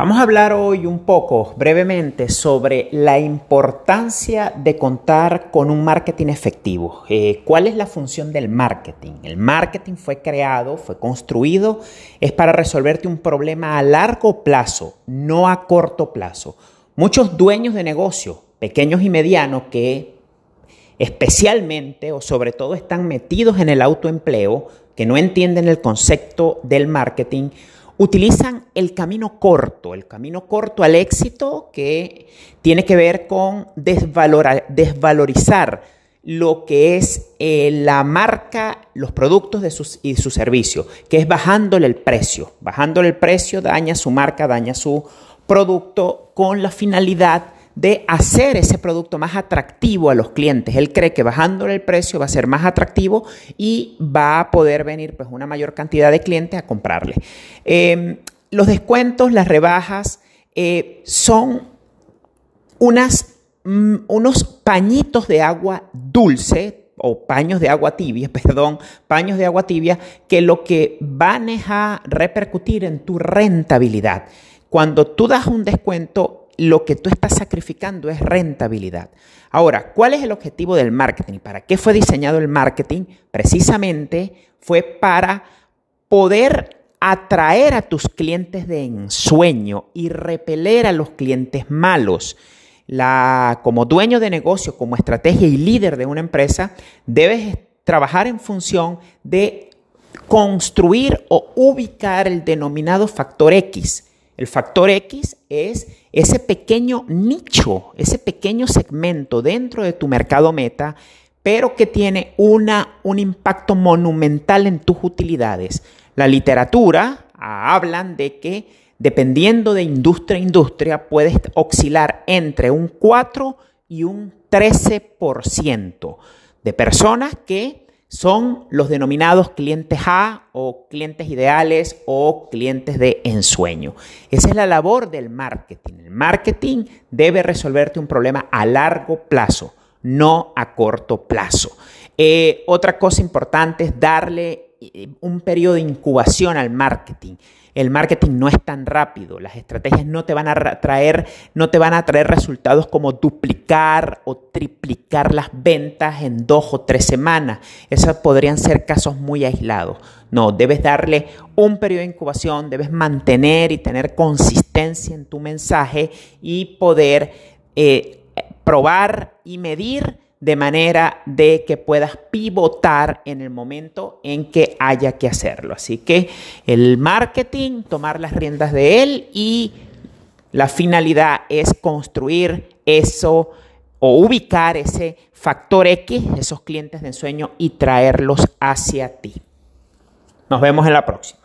Vamos a hablar hoy un poco brevemente sobre la importancia de contar con un marketing efectivo. Eh, ¿Cuál es la función del marketing? El marketing fue creado, fue construido, es para resolverte un problema a largo plazo, no a corto plazo. Muchos dueños de negocio, pequeños y medianos, que especialmente o sobre todo están metidos en el autoempleo, que no entienden el concepto del marketing, utilizan el camino corto, el camino corto al éxito que tiene que ver con desvalorizar lo que es eh, la marca, los productos de sus, y su servicio, que es bajándole el precio. Bajándole el precio daña su marca, daña su producto con la finalidad de hacer ese producto más atractivo a los clientes. Él cree que bajándole el precio va a ser más atractivo y va a poder venir pues, una mayor cantidad de clientes a comprarle. Em, los descuentos, las rebajas, eh, son unas, mm, unos pañitos de agua dulce o paños de agua tibia, perdón, paños de agua tibia, que lo que van a repercutir en tu rentabilidad. Cuando tú das un descuento, lo que tú estás sacrificando es rentabilidad. Ahora, ¿cuál es el objetivo del marketing? ¿Para qué fue diseñado el marketing? Precisamente fue para poder atraer a tus clientes de ensueño y repeler a los clientes malos. La, como dueño de negocio, como estrategia y líder de una empresa, debes trabajar en función de construir o ubicar el denominado factor X el factor X es ese pequeño nicho, ese pequeño segmento dentro de tu mercado meta, pero que tiene una, un impacto monumental en tus utilidades. La literatura ah, hablan de que dependiendo de industria a industria puedes oscilar entre un 4 y un 13% de personas que son los denominados clientes A o clientes ideales o clientes de ensueño. Esa es la labor del marketing. El marketing debe resolverte un problema a largo plazo, no a corto plazo. Eh, otra cosa importante es darle un periodo de incubación al marketing. El marketing no es tan rápido, las estrategias no te van a traer, no te van a traer resultados como duplicar o triplicar las ventas en dos o tres semanas. Esos podrían ser casos muy aislados. No, debes darle un periodo de incubación, debes mantener y tener consistencia en tu mensaje y poder eh, probar y medir de manera de que puedas pivotar en el momento en que haya que hacerlo. Así que el marketing, tomar las riendas de él y la finalidad es construir eso o ubicar ese factor X, esos clientes de ensueño y traerlos hacia ti. Nos vemos en la próxima.